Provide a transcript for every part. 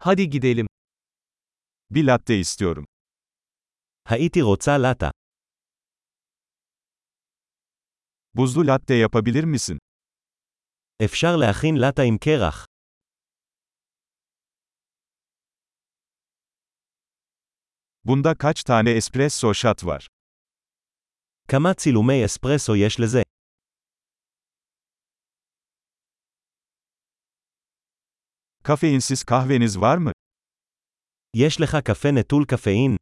Hadi gidelim. Bir latte istiyorum. הייתי רוצה לטה. Buzlu latte yapabilir misin? אפשר להכין לטה עם קרח. Bunda kaç tane espresso shot var? כמה צילומי אספרסו יש לזה? Kafeinsiz kahveniz var mı? יש לך קפה נטול קפאין?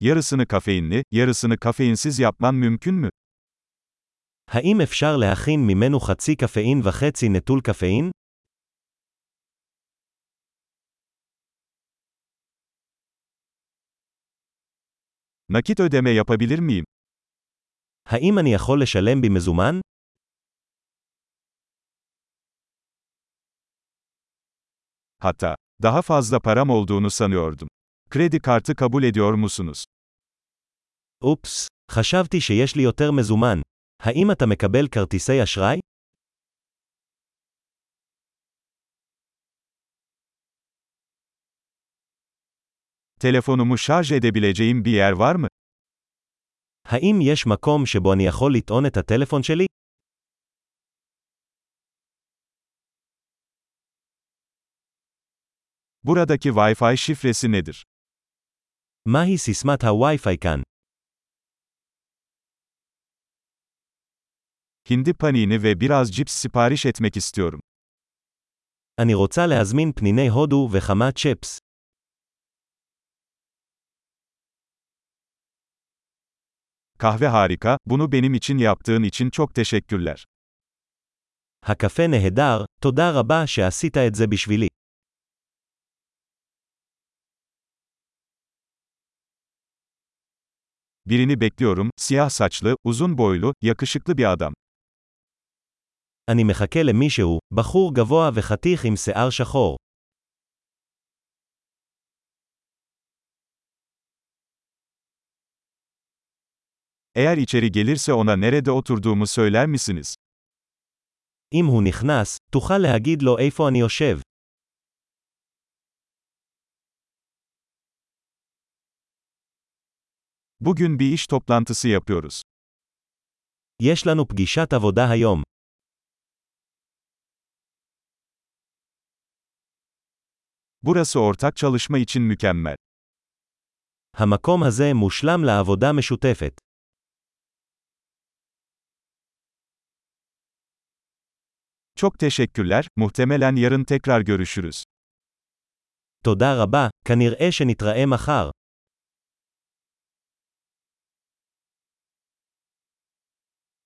Yarısını kafeinli, yarısını kafeinsiz yapman mümkün mü? האם אפשר להכין ממנו חצי קפאין וחצי נטול קפאין? Nakit ödeme yapabilir miyim? האם אני יכול לשלם במזומן? Hatta, daha fazla param olduğunu sanıyordum. Kredi kartı kabul ediyor musunuz? אופס, חשבתי שיש לי יותר מזומן. האם אתה מקבל כרטיסי אשראי? Telefonumu şarj edebileceğim bir yer var mı? האם יש מקום שבו אני יכול לטעון את הטלפון שלי? Buradaki Wi-Fi şifresi nedir? מהי סיסמת הווי-פיי כאן? Hindi panini ve biraz cips sipariş etmek istiyorum. אני רוצה להזמין פניני הודו וכמה צ'פס. Kahve harika, bunu benim için yaptığın için çok teşekkürler. הקפה נהדר, תודה רבה שעשית את זה בשבילי. Birini bekliyorum, siyah saçlı, uzun boylu, yakışıklı bir adam. אני מחכה למישהו, בחור גבוה וחתיך עם שיער שחור. Eğer içeri gelirse ona nerede oturduğumu söyler misiniz? אם הוא נכנס, תוכל להגיד לו איפה אני יושב. Bugün bir iş toplantısı yapıyoruz. יש לנו פגישת עבודה היום. Burası ortak çalışma için mükemmel. המקום הזה מושלם לעבודה משותפת. Çok teşekkürler, muhtemelen yarın tekrar görüşürüz. תודה רבה, כנראה שנתראה מחר.